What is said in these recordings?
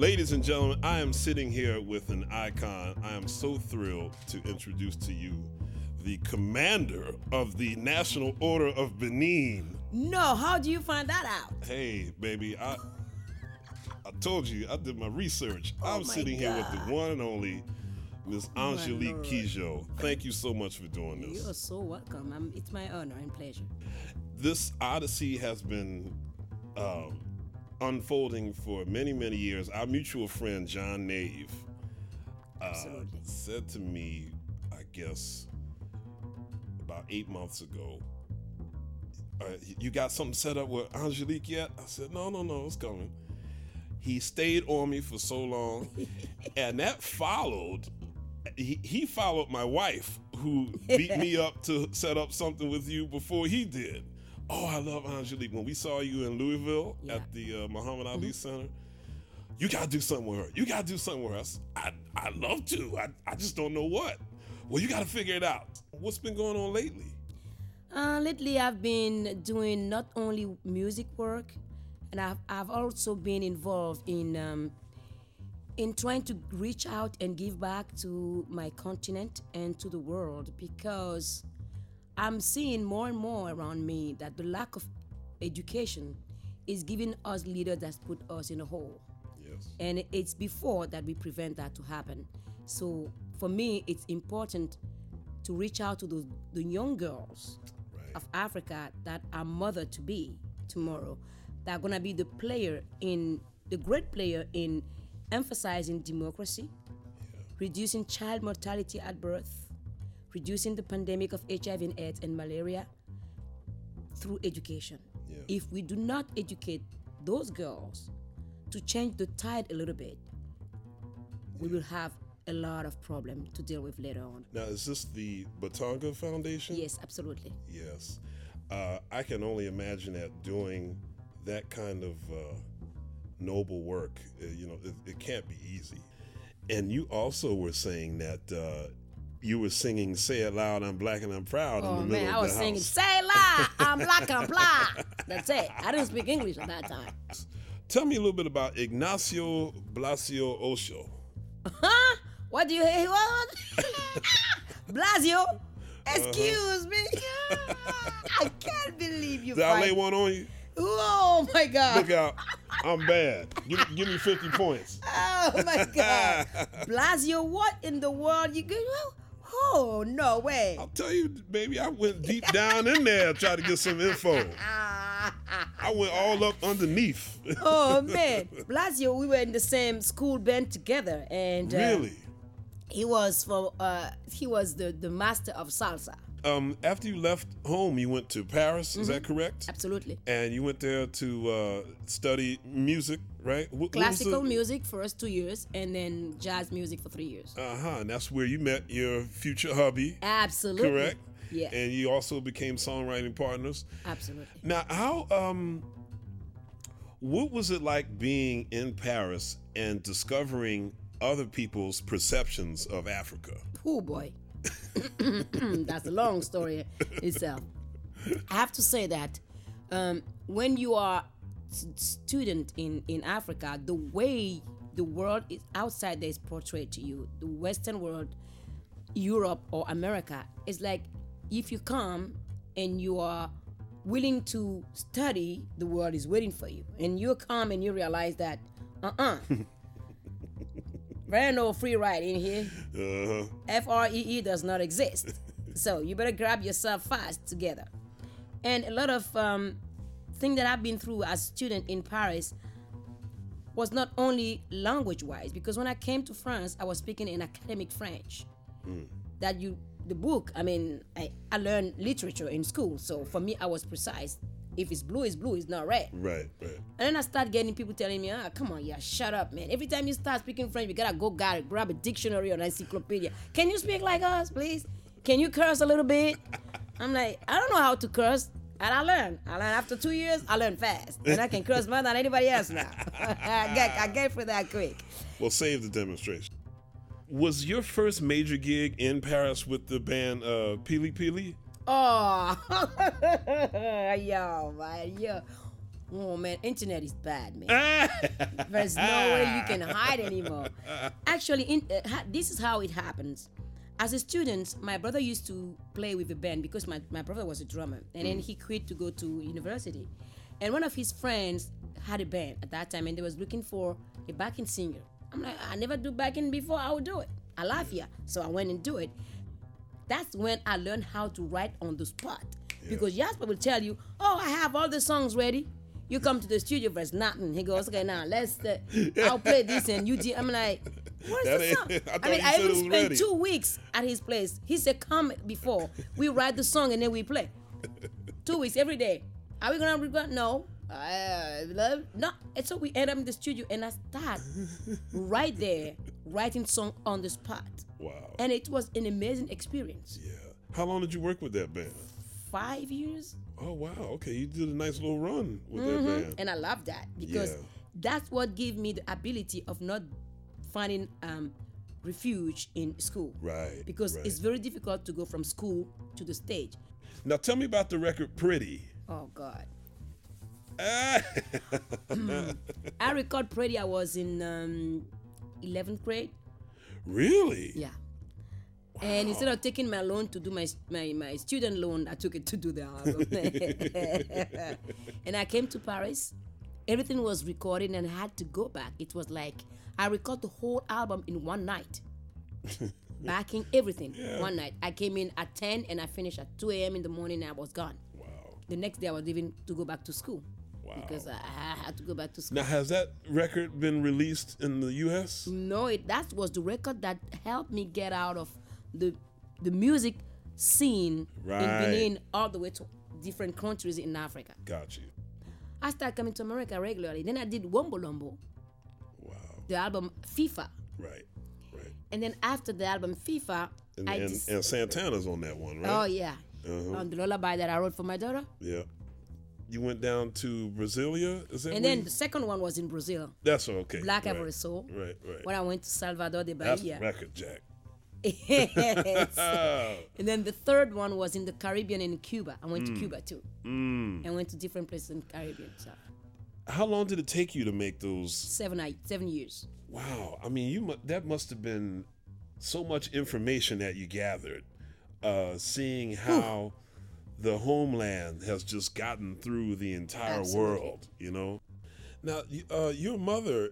Ladies and gentlemen, I am sitting here with an icon. I am so thrilled to introduce to you the commander of the National Order of Benin. No, how do you find that out? Hey, baby, I I told you I did my research. Oh I'm my sitting here with the one and only Miss Angelique Lord. Kidjo. Thank you so much for doing this. You're so welcome. I'm, it's my honor and pleasure. this odyssey has been um, unfolding for many, many years. Our mutual friend John Nave uh, said to me, I guess, about eight months ago, uh, "You got something set up with Angelique yet?" I said, "No, no, no, it's coming." He stayed on me for so long, and that followed. He, he followed my wife, who beat me up to set up something with you before he did. Oh, I love Angelique. When we saw you in Louisville Yeah. at the uh, Muhammad Ali Center, you gotta do something with her. You gotta do something with her. I I love to. I, I just don't know what. Well, you gotta figure it out. What's been going on lately? Uh, lately, I've been doing not only music work, and I've, I've also been involved in um, in trying to reach out and give back to my continent and to the world because I'm seeing more and more around me that the lack of education is giving us leaders that put us in a hole. Yes. and it's before that we prevent that to happen so for me it's important to reach out to those the young girls Right. of africa that are mother to be tomorrow that are going to be the player in the great player in emphasizing democracy reducing child mortality at birth reducing the pandemic of hiv and aids and malaria through education Yeah. if we do not educate those girls to change the tide a little bit, we will have a lot of problem to deal with later on. Now, is this the Batonga Foundation? Yes, absolutely. Yes. Uh, I can only imagine that doing that kind of uh, noble work, uh, you know, it, it can't be easy. And you also were saying that uh, you were singing "Say It Loud, I'm Black and I'm Proud" in Oh the middle man, of I was singing house. "Say la, I'm black, I'm black." That's it. I didn't speak English at that time. Tell me a little bit about Ignacio Blasio Osho. Huh? What do you hear? Blasio? Uh-huh. Excuse me. I can't believe you. Did I lay one on you? Oh my God. Look out! I'm bad. Give, give me 50 points. Oh my God. Blasio, what in the world you good? Oh no way. I'll tell you, baby, I went deep down in there, tried to get some info. I went all up underneath. oh man, Blasio, we were in the same school band together, and uh, really? he was for uh, he was the the master of salsa. Um, after you left home, you went to Paris. Is that correct? Absolutely, And you went there to uh, study music, right? What- what classical the- music for us two years, and then jazz music for three years. Uh-huh. And that's where you met your future hubby, Absolutely, correct? Yeah, And you also became songwriting partners. absolutely. Now, how um what was it like being in Paris and discovering other people's perceptions of Africa? Oh boy, that's a long story itself. I have to say that um, when you are student in in Africa, the way the world is outside there is portrayed to you, the Western world, Europe or America, is like if you come and you are willing to study, the world is waiting for you, and you come and you realize that, uh uh there ain't no free ride in here. Uh-huh. F R E E does not exist. so you better grab yourself fast together. And a lot of um, thing that I've been through as a student in Paris was not only language wise, because when I came to France, I was speaking in academic French. That you, the book, I mean, I, I learned literature in school. So for me, I was precise. If it's blue, it's blue, it's not red. Right, right. And then I start getting people telling me, ah, come on, yeah, shut up, man. Every time you start speaking French, you gotta go got grab a dictionary or an encyclopedia. Can you speak like us, please? Can you curse a little bit? I'm like, I don't know how to curse. And I learned. I learned after two years, I learned fast. And I can curse more than anybody else now. I get I get for that quick. Well, save the demonstration. Was your first major gig in Paris with the band uh, Pili Pili? Oh, yo, man, yo. Oh man, internet is bad, man. There's no way you can hide anymore. Actually, in, uh, ha- this is how it happens. As a student, my brother used to play with a band because my, my brother was a drummer, and then he quit to go to university. And one of his friends had a band at that time, and they was looking for a backing singer. I'm like, I never do backing before. I will do it. I laugh here, so I went and do it. That's when I learned how to write on the spot. Because Jasper will tell you, "Oh, I have all the songs ready." You come to the studio, there's nothing. He goes, "Okay, now let's. Uh, I'll play this," and you. do-" I'm like, "Where's That the song?" I I, mean, I even spent ready. two weeks at his place. He said, "Come before we write the song and then we play." two weeks every day. Are we gonna record? No. Uh, love- no. And so we end up in the studio, and I start right there writing song on the spot, Wow. and it was an amazing experience. yeah. How long did you work with that band? Five years, Oh wow. Okay, you did a nice little run with Mm-hmm. that band. and I love that because Yeah. that's what gave me the ability of not finding um, refuge in school. Right. Because right. it's very difficult to go from school to the stage. Now tell me about the record Pretty. Oh God. Ah, I record Pretty. I was in um, 11th grade. Really? Yeah. And instead of taking my loan to do my, my my student loan, I took it to do the album. and I came to Paris. Everything was recorded, and I had to go back. It was like I recorded the whole album in one night, backing everything one night. I came in at 10 and I finished at 2 a.m. in the morning. And I was gone. Wow. The next day, I was leaving to go back to school Wow. because I, I had to go back to school. Now has that record been released in the US? No, it that was the record that helped me get out of the the music scene Right. in Benin all the way to different countries in Africa. Got you. I started coming to America regularly. Then I did Wombo Lombo, Wow. the album FIFA. Right. Right. And then after the album FIFA, And, I and, dis- and Santana's on that one, right? Oh yeah. Uh-huh. On the lullaby that I wrote for my daughter. Yeah. You went down to Brasilia, is that And then you- the second one was in Brazil. That's okay. Black right. Ivory Soul. Right, right. When I went to Salvador de Bahia. That's record jack. And then the third one was in the Caribbean in Cuba. I Mm. went to Cuba too. And went to different places in the Caribbean. So How long did it take you to make those? seven, eight, seven years. Wow. I mean, you mu- that must have been so much information that you gathered, uh, seeing how the homeland has just gotten through the entire Absolutely. world. You know. Now, uh, your mother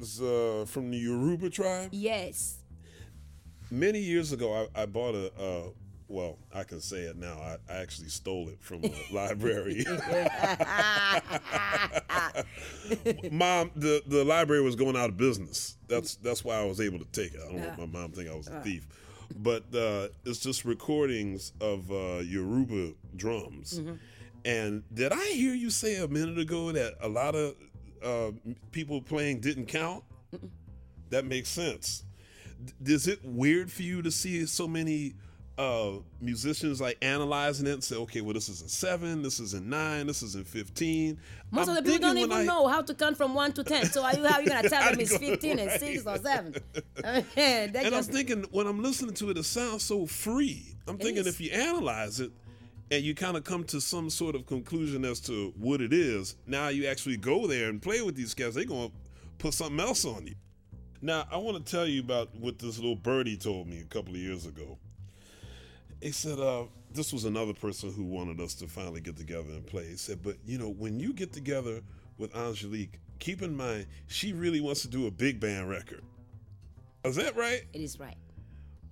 is uh, from the Yoruba tribe. Yes. Many years ago, I, I bought a. Uh, well, I can say it now. I, I actually stole it from a library. mom, the, the library was going out of business. That's that's why I was able to take it. I don't want my mom to think I was a thief. But uh, it's just recordings of uh, Yoruba drums. And did I hear you say a minute ago that a lot of uh, people playing didn't count? That makes sense. D- is it weird for you to see so many uh, musicians like analyzing it and say, okay, well, this is in seven, this is in nine, this is in 15? Most I'm of the people don't even I- know how to count from one to ten. So are you how you gonna tell them it's I know, fifteen and six or seven? I mean, And I'm thinking, when I'm listening to it, it sounds so free. I'm thinking is. if you analyze it and you kind of come to some sort of conclusion as to what it is, now you actually go there and play with these guys, they're going to put something else on you. Now, I want to tell you about what this little birdie told me a couple of years ago. He said, uh, this was another person who wanted us to finally get together and play. He said, but you know, when you get together with Angelique, keep in mind, she really wants to do a big band record. Is that right? it is right.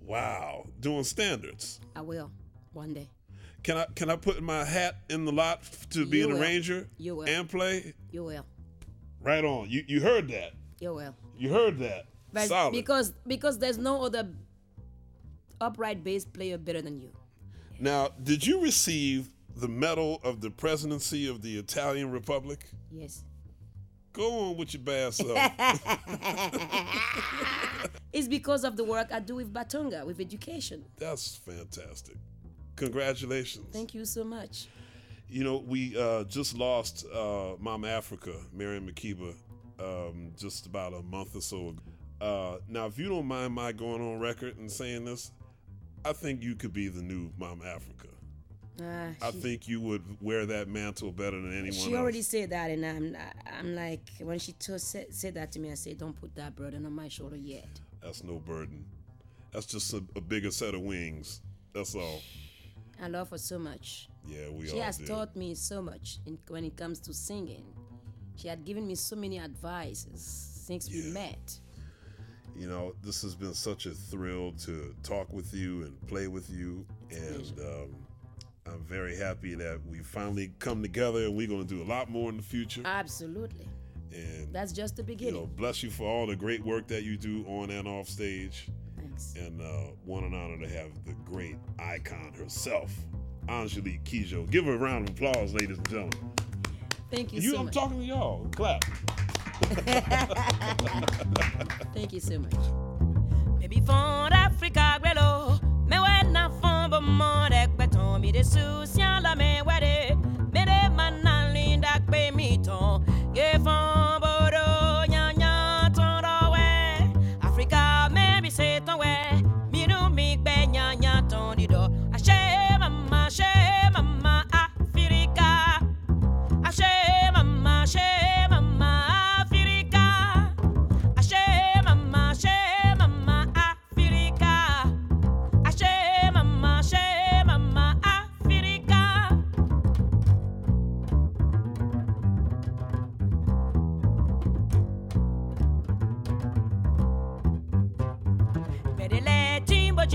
Wow, doing standards. I will one day. Can I can I put my hat in the lot to be You an will. arranger You will. and play? You will. Right on. You you heard that. You will. You heard that. But Solid. because because there's no other upright bass player better than you. now, did you receive the medal of the presidency of the Italian Republic? Yes. Go on with your bad self. It's because of the work I do with Batonga, with education. That's fantastic. Congratulations. Thank you so much. You know, we uh, just lost uh, Mama Africa, Miriam Makeba, um, just about a month or so ago. Uh, now, if you don't mind my going on record and saying this, I think you could be the new Mama Africa. Ah, I she- think you would wear that mantle better than anyone else. She else. already said that, and I'm I'm like when she told, said, said that to me, I said, "Don't put that burden on my shoulder yet." That's no burden. That's just a, a bigger set of wings. That's all. I love her so much. Yeah, we all She has do. taught me so much in, when it comes to singing. She had given me so many advices since we met. You know, this has been such a thrill to talk with you and play with you, and um, I'm very happy that we finally come together, and we're going to do a lot more in the future. Absolutely, And that's just the beginning. you know, bless you for all the great work that you do on and off stage. Thanks. and uh, what an honor to have the great icon herself, Angelique Kidjo. Give her a round of applause, ladies and gentlemen. Thank you, You, so I'm much. talking to y'all. Clap. Thank you so much. Maybe fond Africa Me we na fond beton souciant la me Medele timbo